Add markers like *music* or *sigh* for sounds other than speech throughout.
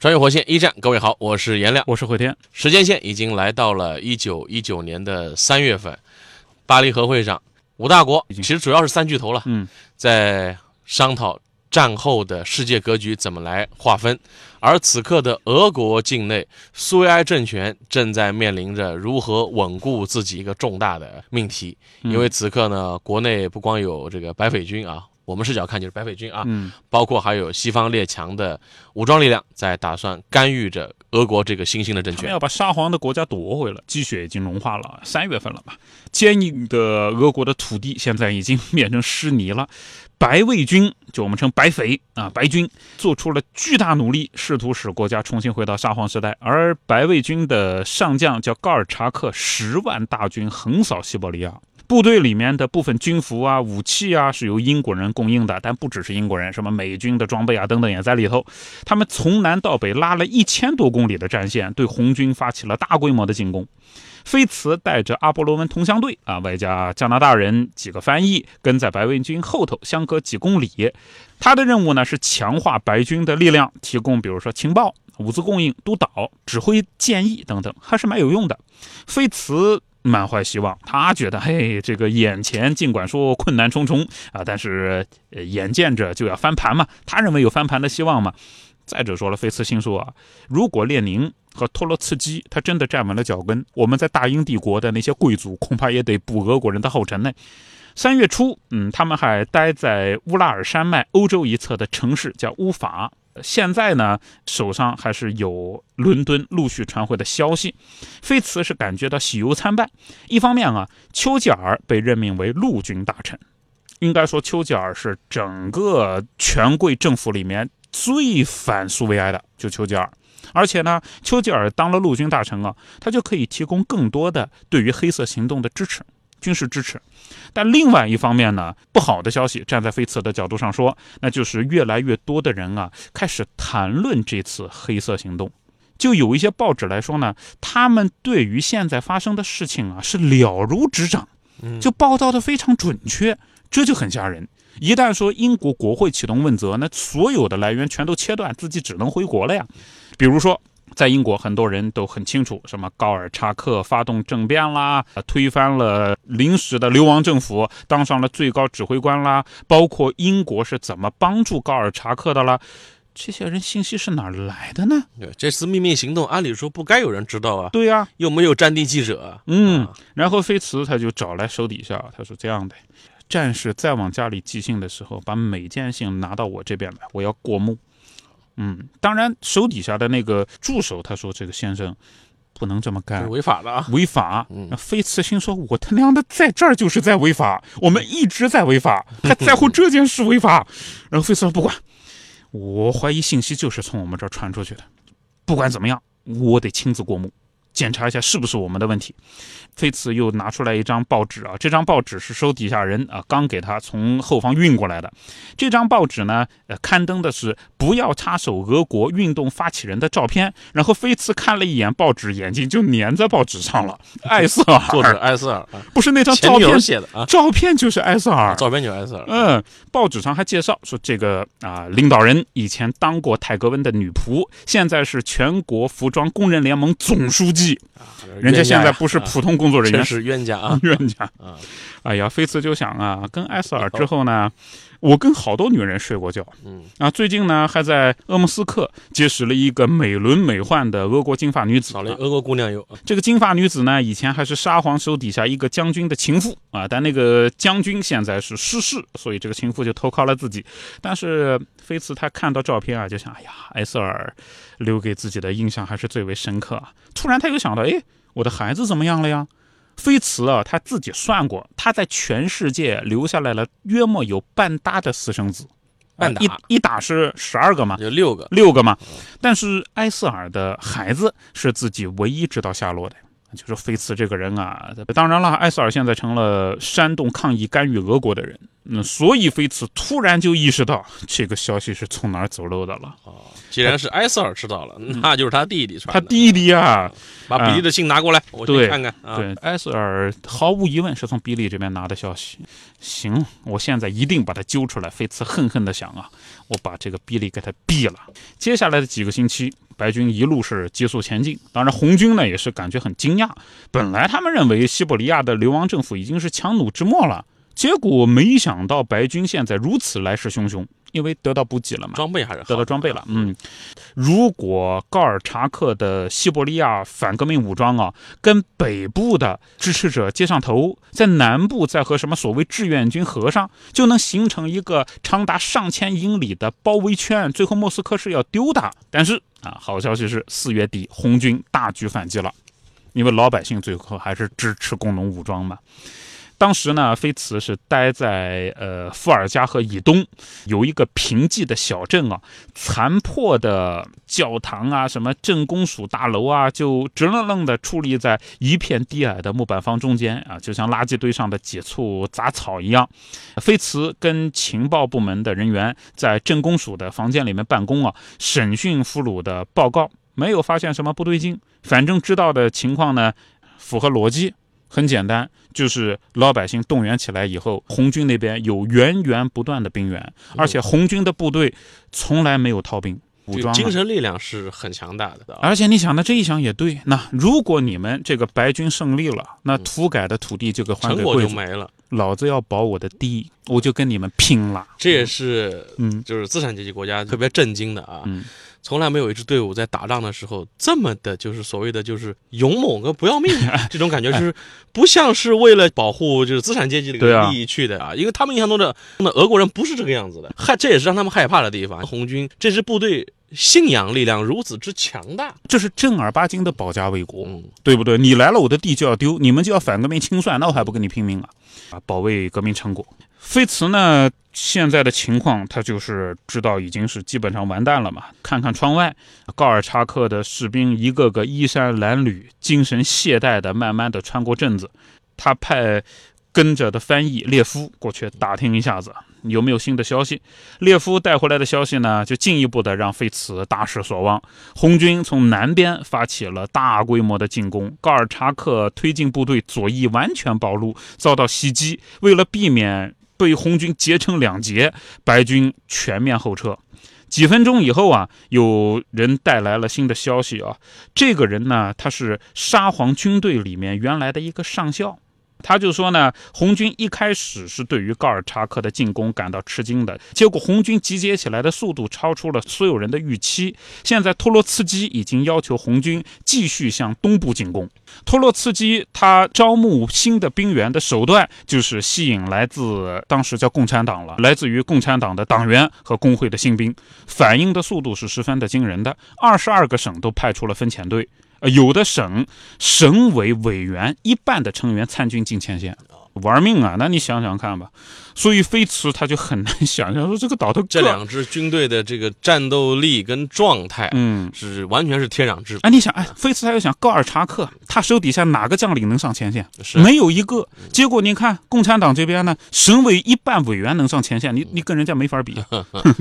穿越火线一战，各位好，我是颜亮，我是慧天。时间线已经来到了一九一九年的三月份，巴黎和会上，五大国其实主要是三巨头了，嗯，在商讨战后的世界格局怎么来划分。而此刻的俄国境内，苏维埃政权正在面临着如何稳固自己一个重大的命题，因为此刻呢，国内不光有这个白匪军啊。我们视角看就是白匪军啊，嗯，包括还有西方列强的武装力量在打算干预着俄国这个新兴的政权，要把沙皇的国家夺回来。积雪已经融化了，三月份了吧？坚硬的俄国的土地现在已经变成湿泥了。白卫军，就我们称白匪啊，白军做出了巨大努力，试图使国家重新回到沙皇时代。而白卫军的上将叫高尔察克，十万大军横扫西伯利亚。部队里面的部分军服啊、武器啊是由英国人供应的，但不只是英国人，什么美军的装备啊等等也在里头。他们从南到北拉了一千多公里的战线，对红军发起了大规模的进攻。菲茨带着阿波罗门同乡队啊，外加加拿大人几个翻译，跟在白卫军后头，相隔几公里。他的任务呢是强化白军的力量，提供比如说情报、物资供应、督导、指挥、建议等等，还是蛮有用的。菲茨。满怀希望，他觉得，嘿，这个眼前尽管说困难重重啊，但是眼见着就要翻盘嘛，他认为有翻盘的希望嘛。再者说了，菲茨心说啊，如果列宁和托洛茨基他真的站稳了脚跟，我们在大英帝国的那些贵族恐怕也得步俄国人的后尘呢。三月初，嗯，他们还待在乌拉尔山脉欧洲一侧的城市叫乌法。现在呢，手上还是有伦敦陆续传回的消息。菲茨是感觉到喜忧参半。一方面啊，丘吉尔被任命为陆军大臣，应该说丘吉尔是整个权贵政府里面最反苏维埃的，就丘吉尔。而且呢，丘吉尔当了陆军大臣啊，他就可以提供更多的对于黑色行动的支持。军事支持，但另外一方面呢，不好的消息，站在菲茨的角度上说，那就是越来越多的人啊开始谈论这次黑色行动。就有一些报纸来说呢，他们对于现在发生的事情啊是了如指掌，就报道的非常准确，这就很吓人。一旦说英国国会启动问责，那所有的来源全都切断，自己只能回国了呀。比如说。在英国，很多人都很清楚，什么高尔察克发动政变啦，推翻了临时的流亡政府，当上了最高指挥官啦，包括英国是怎么帮助高尔察克的啦，这些人信息是哪来的呢？对，这次秘密行动，按理说不该有人知道啊。对呀，又没有战地记者。嗯，然后菲茨他就找来手底下，他说这样的，战士再往家里寄信的时候，把每件信拿到我这边来，我要过目。嗯，当然，手底下的那个助手他说：“这个先生不能这么干，违法的啊，违法。”那菲茨心说：“我他娘的在这儿就是在违法，我们一直在违法，*laughs* 还在乎这件事违法？”然后菲茨说：“不管，我怀疑信息就是从我们这儿传出去的，不管怎么样，我得亲自过目。”检查一下是不是我们的问题。菲茨又拿出来一张报纸啊，这张报纸是收底下人啊刚给他从后方运过来的。这张报纸呢，呃，刊登的是不要插手俄国运动发起人的照片。然后菲茨看了一眼报纸，眼睛就粘在报纸上了。*laughs* 艾瑟尔，作者艾瑟尔，不是那张照片写的啊，照片就是艾瑟尔，照片就是艾瑟尔。嗯，报纸上还介绍说，这个啊领导人以前当过泰格温的女仆，现在是全国服装工人联盟总书记。人家现在不是普通工作人员，是冤家啊，*laughs* 冤家啊！哎呀，菲茨就想啊，跟艾瑟尔之后呢？我跟好多女人睡过觉，嗯啊，最近呢还在鄂木斯克结识了一个美轮美奂的俄国金发女子。好嘞，俄国姑娘有这个金发女子呢，以前还是沙皇手底下一个将军的情妇啊，但那个将军现在是失势，所以这个情妇就投靠了自己。但是菲茨他看到照片啊，就想，哎呀，艾瑟尔留给自己的印象还是最为深刻。突然他又想到，哎，我的孩子怎么样了呀？菲茨啊，他自己算过，他在全世界留下来了约莫有半搭的私生子，半打一一打是十二个嘛，有六个，六个嘛。但是埃塞尔的孩子是自己唯一知道下落的。就是菲茨这个人啊，当然了，埃塞尔现在成了煽动抗议、干预俄国的人，嗯，所以菲茨突然就意识到这个消息是从哪儿走漏的了。哦，既然是埃塞尔知道了，那就是他弟弟传他。弟弟啊、把比利的信拿过来，我对先看看啊。对，埃塞尔毫无疑问是从比利这边拿的消息。行，我现在一定把他揪出来。菲茨恨恨的想啊，我把这个比利给他毙了。接下来的几个星期，白军一路是急速前进。当然，红军呢也是感觉很惊讶。本来他们认为西伯利亚的流亡政府已经是强弩之末了，结果没想到白军现在如此来势汹汹，因为得到补给了嘛。装备还是得到装备了。嗯，如果高尔察克的西伯利亚反革命武装啊，跟北部的支持者接上头，在南部再和什么所谓志愿军合上，就能形成一个长达上千英里的包围圈，最后莫斯科是要丢的。但是啊，好消息是四月底红军大举反击了，因为老百姓最后还是支持工农武装嘛。当时呢，菲茨是待在呃伏尔加河以东，有一个贫瘠的小镇啊，残破的教堂啊，什么镇公署大楼啊，就直愣愣地矗立在一片低矮的木板房中间啊，就像垃圾堆上的几簇杂草一样。菲茨跟情报部门的人员在镇公署的房间里面办公啊，审讯俘虏的报告，没有发现什么不对劲，反正知道的情况呢，符合逻辑。很简单，就是老百姓动员起来以后，红军那边有源源不断的兵源，而且红军的部队从来没有逃兵，武装精神力量是很强大的。啊而且你想呢，这一想也对。那如果你们这个白军胜利了，那土改的土地就给还成果给贵族，就没了，老子要保我的地，我就跟你们拼了。这也是嗯就是资产阶级国家特别震惊的啊。嗯，从来没有一支队伍在打仗的时候这么的，就是所谓的就是勇猛跟不要命 *laughs* 这种感觉，就是不像是为了保护就是资产阶级的利益去的啊，因为他们印象中的那俄国人不是这个样子的，害这也是让他们害怕的地方。红军这支部队信仰力量如此之强大，这是正儿八经的保家卫国。嗯，对不对？你来了，我的地就要丢，你们就要反革命清算，那我还不跟你拼命啊！啊，保卫革命成果。菲茨呢，现在的情况他就是知道已经是基本上完蛋了嘛。看看窗外，高尔察克的士兵一个个衣衫褴褛、精神懈怠的，慢慢的穿过镇子。他派跟着的翻译列夫过去打听一下子有没有新的消息。列夫带回来的消息呢，就进一步的让费茨大失所望。红军从南边发起了大规模的进攻，高尔察克推进部队左翼完全暴露，遭到袭击。为了避免被红军截成两截，白军全面后撤。几分钟以后啊，有人带来了新的消息啊，这个人呢，他是沙皇军队里面原来的一个上校。他就说呢，红军一开始是对于高尔察克的进攻感到吃惊的，结果红军集结起来的速度超出了所有人的预期。现在托洛茨基已经要求红军继续向东部进攻。托洛茨基他招募新的兵员的手段就是吸引来自当时叫共产党了，来自于共产党的党员和工会的新兵，反应的速度是十分的惊人的。二十二个省都派出了分遣队。呃，有的省省委委员一半的成员参军进前线，玩命啊！那你想想看吧。所以菲茨他就很难想象说这个岛头这两支军队的这个战斗力跟状态，嗯，是完全是天壤之别。哎，你想，哎，菲茨他就想高尔察克他手底下哪个将领能上前线？是没有一个。结果你看共产党这边呢，省委一半委员能上前线，你你跟人家没法比。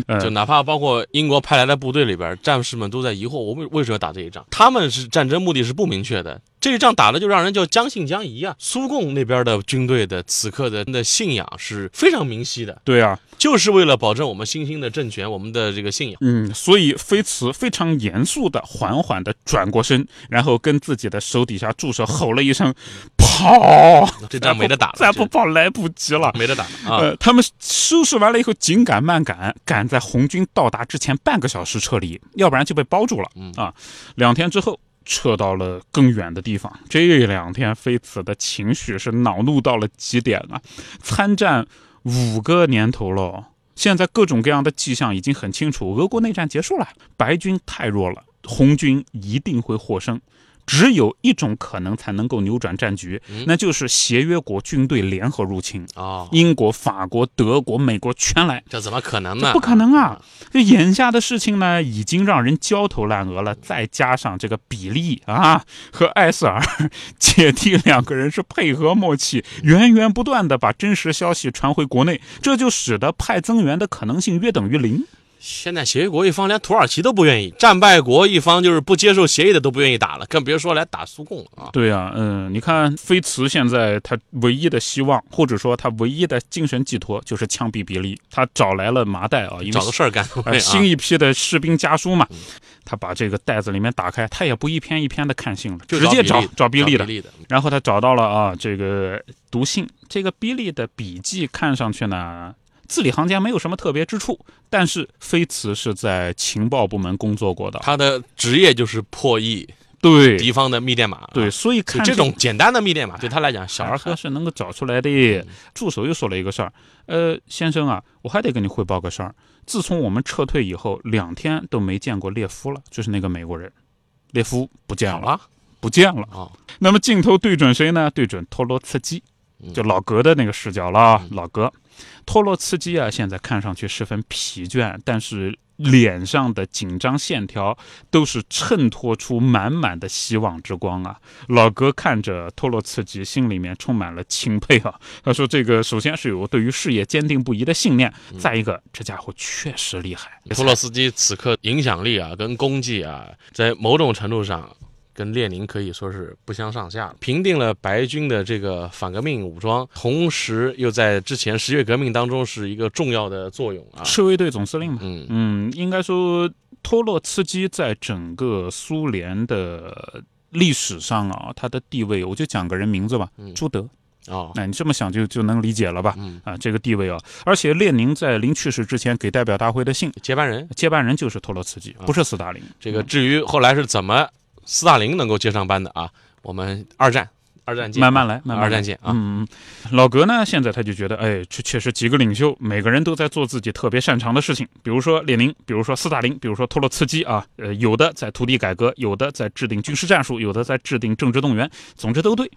呃 *laughs* 就哪怕包括英国派来的部队里边，战士们都在疑惑，我为为什么要打这一仗？他们是战争目的是不明确的，这一仗打的就让人叫将信将疑啊。苏共那边的军队的此刻的的信仰是非常明晰的，对啊，就是为了保证我们新兴的政权，我们的这个信仰。嗯，所以菲茨非常严肃的、缓缓的转过身，然后跟自己的手底下助手吼了一声：“跑！”这仗没得打了，再不跑来不及了。没得打了啊！呃，他们收拾完了以后，紧赶慢赶，赶在红军到达之前半个小时撤离，要不然就被包住了。嗯啊，两天之后撤到了更远的地方。这两天菲茨的情绪是恼怒到了极点啊！参战五个年头了，现在各种各样的迹象已经很清楚，俄国内战结束了，白军太弱了，红军一定会获胜。只有一种可能才能够扭转战局，嗯那就是协约国军队联合入侵，啊，英国、法国、德国、美国全来。这怎么可能呢？不可能啊！这眼下的事情呢，已经让人焦头烂额了。再加上这个比利啊和艾瑟尔 *laughs* 姐弟两个人是配合默契，源源不断的把真实消息传回国内，这就使得派增援的可能性约等于零。现在协议国一方连土耳其都不愿意，战败国一方就是不接受协议的都不愿意打了，更别说来打苏共了啊！对啊，嗯，你看菲茨现在他唯一的希望，或者说他唯一的精神寄托，就是枪毙比利。他找来了麻袋啊，因为找个事儿干，*laughs* 呃，新一批的士兵家书嘛嗯，他把这个袋子里面打开，他也不一篇一篇的看信了，就直接找找比。利的，然后他找到了啊，这个读信，这个比利的笔记看上去呢，字里行间没有什么特别之处，但是菲茨是在情报部门工作过的，他的职业就是破译对敌方的密电码，啊对，，所以看这种简单的密电码对他来讲小儿科。还是能够找出来的。嗯助手又说了一个事儿，呃，先生啊，我还得跟你汇报个事儿。自从我们撤退以后，两天都没见过列夫了，就是那个美国人，列夫不见了，不见了。啊，那么镜头对准谁呢？对准托洛茨基，嗯就老格的那个视角了老格，托洛茨基啊，现在看上去十分疲倦，但是脸上的紧张线条都是衬托出满满的希望之光啊。老格看着托洛茨基，心里面充满了钦佩啊。他说：“这个首先是有对于事业坚定不移的信念，嗯再一个，这家伙确实厉害。托洛茨基此刻影响力啊，跟功绩啊，在某种程度上跟列宁可以说是不相上下，平定了白军的这个反革命武装，同时又在之前十月革命当中是一个重要的作用啊。赤卫队总司令嘛。”嗯，嗯，应该说托洛茨基在整个苏联的历史上啊，他的地位，我就讲个人名字吧，嗯朱德。哦，那你这么想就就能理解了吧？嗯，啊，这个地位啊，而且列宁在临去世之前给代表大会的信，接班人。接班人就是托洛茨基，啊不是斯大林。这个至于后来是怎么斯大林能够接上班的啊，我们二战。二战见，慢慢来，慢慢来二战见啊。嗯，嗯老格呢，现在他就觉得，哎，确确实几个领袖，每个人都在做自己特别擅长的事情，比如说列宁，比如说斯大林，比如说托洛茨基啊，呃，有的在土地改革，有的在制定军事战术，有的在制定政治动员，总之都对。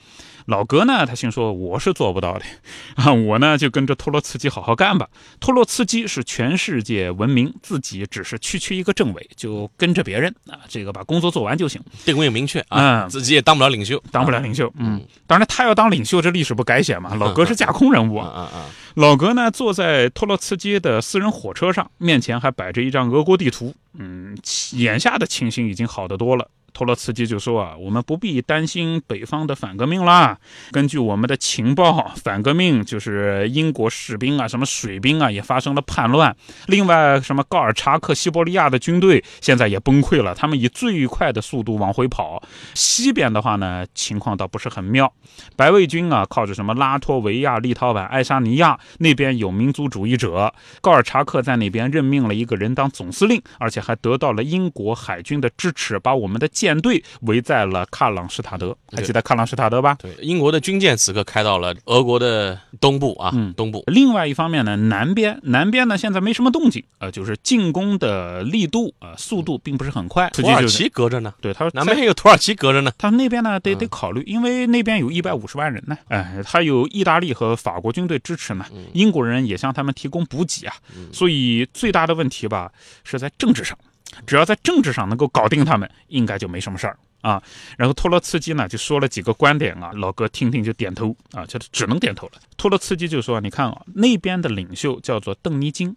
老格呢，他心说我是做不到的，*laughs* 啊，我呢就跟着托洛茨基好好干吧。托洛茨基是全世界闻名，自己只是区区一个政委，就跟着别人啊，这个把工作做完就行，定位明确啊，嗯自己也当不了领袖，当不了领袖。嗯，当然他要当领袖，这历史不改写嘛。老格是架空人物啊啊。啊啊！老格呢，坐在托洛茨基的私人火车上，面前还摆着一张俄国地图。嗯，眼下的情形已经好得多了。托洛茨基就说啊，我们不必担心北方的反革命啦。根据我们的情报，反革命就是英国士兵啊，什么水兵啊，也发生了叛乱。另外，什么高尔察克、西伯利亚的军队现在也崩溃了，他们以最快的速度往回跑。西边的话呢，情况倒不是很妙。白卫军啊，靠着什么拉脱维亚、立陶宛、爱沙尼亚那边有民族主义者，高尔察克在那边任命了一个人当总司令，而且还得到了英国海军的支持，把我们的舰队围在了卡朗施塔德。还记得卡朗施塔德吧？对，英国的军舰此刻开到了俄国的东部啊，嗯东部。另外一方面呢，南边南边呢现在没什么动静，呃，就是进攻的力度啊、呃速度并不是很快。土耳其隔着呢，对他说南边还有土耳其隔着呢。他那边呢，得嗯得考虑，因为那边有一百五十万人呢，哎，他有意大利和法国军队支持呢，嗯英国人也向他们提供补给啊，嗯所以最大的问题吧是在政治上，只要在政治上能够搞定他们，应该就没什么事儿啊。然后托洛茨基呢就说了几个观点啊，老哥听听就点头啊，就只能点头了。托洛茨基就说，你看啊，那边的领袖叫做邓尼金，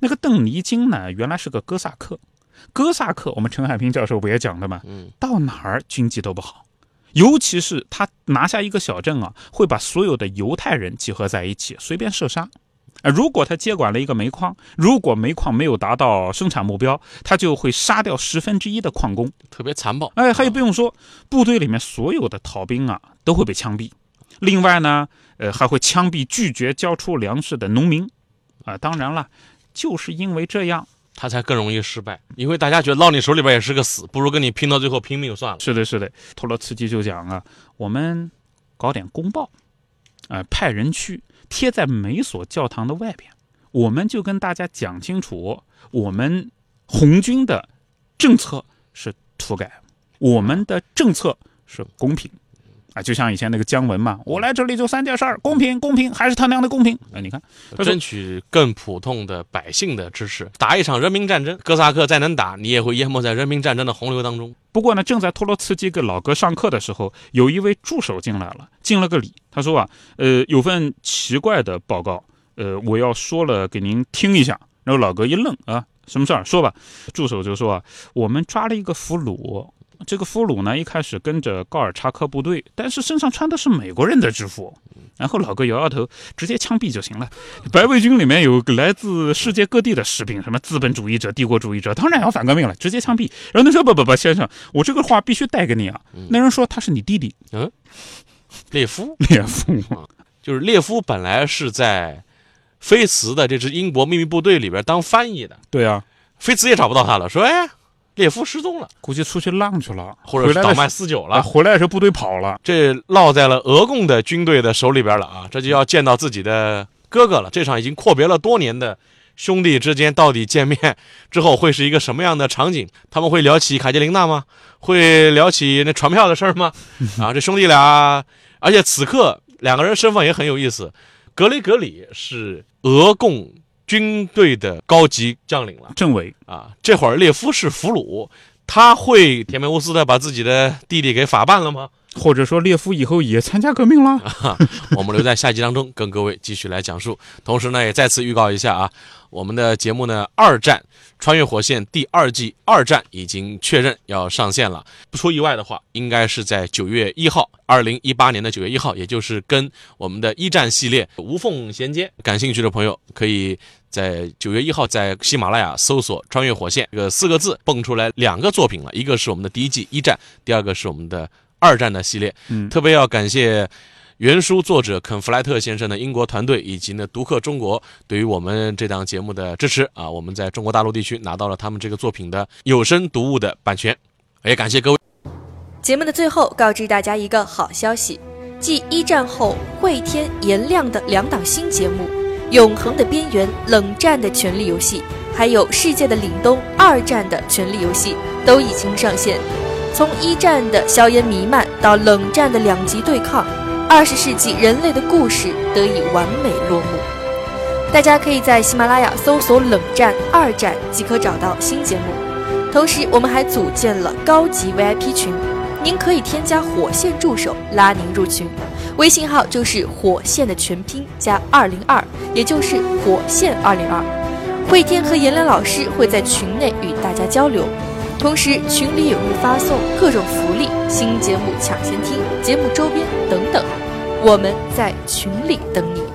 那个邓尼金呢原来是个哥萨克，哥萨克我们陈海平教授不也讲的吗？嗯，到哪儿经济都不好，尤其是他拿下一个小镇啊，会把所有的犹太人集合在一起，随便射杀。啊，如果他接管了一个煤矿，如果煤矿没有达到生产目标，他就会杀掉十分之一的矿工。特别残暴。哎，还有不用说，部队里面所有的逃兵啊都会被枪毙。另外呢，呃，还会枪毙拒绝交出粮食的农民。啊，当然了，就是因为这样，他才更容易失败，因为大家觉得落你手里边也是个死，不如跟你拼到最后拼命算了。是的，是的，托洛茨基就讲啊，我们搞点公报，啊、派人去贴在每所教堂的外边，我们就跟大家讲清楚，我们红军的政策是土改，我们的政策是公平。啊，就像以前那个姜文嘛，我来这里就三件事儿：公平、公平，还是他娘的公平。哎，你看，争取更普通的百姓的支持，打一场人民战争。哥萨克再能打，你也会淹没在人民战争的洪流当中。不过呢，正在托洛茨基给老哥上课的时候，有一位助手进来了，敬了个礼。他说啊，呃，有份奇怪的报告，呃，我要说了给您听一下。然后老哥一愣啊，什么事儿？说吧。助手就说啊，我们抓了一个俘虏。这个俘虏呢，一开始跟着高尔察克部队，但是身上穿的是美国人的制服。然后老哥摇摇头，直接枪毙就行了。白卫军里面有来自世界各地的士兵，什么资本主义者、帝国主义者，当然要反革命了，直接枪毙。然后他说：“不不不，先生，我这个话必须带给你啊。”那人说他是你弟弟，嗯，列夫，列夫，就是列夫本来是在菲茨的这支英国秘密部队里边当翻译的。对啊，菲茨也找不到他了，说：“哎。”列夫失踪了，估计出去浪去了，或者倒卖私酒了。回来的时候部队跑了，这落在了俄共的军队的手里边了啊！这就要见到自己的哥哥了。这场已经阔别了多年的兄弟之间，到底见面 *laughs* 之后会是一个什么样的场景？他们会聊起卡捷琳娜吗？会聊起那船票的事儿吗？*laughs* 啊，这兄弟俩，而且此刻两个人身份也很有意思。格雷格里是俄共。军队的高级将领了，政委啊，这会儿列夫是俘虏，他会铁面无私的把自己的弟弟给法办了吗？或者说列夫以后也参加革命了？*laughs* 我们留在下集当中跟各位继续来讲述。同时呢，也再次预告一下啊，我们的节目呢，二战穿越火线第二季二战已经确认要上线了。不出意外的话，应该是在九月一号，二零一八年的九月一号，也就是跟我们的一战系列无缝衔接。感兴趣的朋友可以在九月一号在喜马拉雅搜索“穿越火线”这个四个字，蹦出来两个作品了，一个是我们的第一季一战，第二个是我们的。二战的系列，嗯，特别要感谢原书作者肯弗莱特先生的英国团队，以及呢读客中国对于我们这档节目的支持啊！我们在中国大陆地区拿到了他们这个作品的有声读物的版权，也感谢各位。节目的最后，告知大家一个好消息：继一战后会天颜亮的两档新节目《永恒的边缘》《冷战的权力游戏》，还有《世界的凛冬》《二战的权力游戏》，都已经上线。从一战的硝烟弥漫到冷战的两极对抗，二十世纪人类的故事得以完美落幕。大家可以在喜马拉雅搜索“冷战”“二战”即可找到新节目。同时，我们还组建了高级 VIP 群，您可以添加火线助手拉您入群，微信号就是火线的全拼加二零二，也就是火线二零二。慧天和颜良老师会在群内与大家交流。同时，群里也会发送各种福利、新节目抢先听、节目周边等等，我们在群里等你。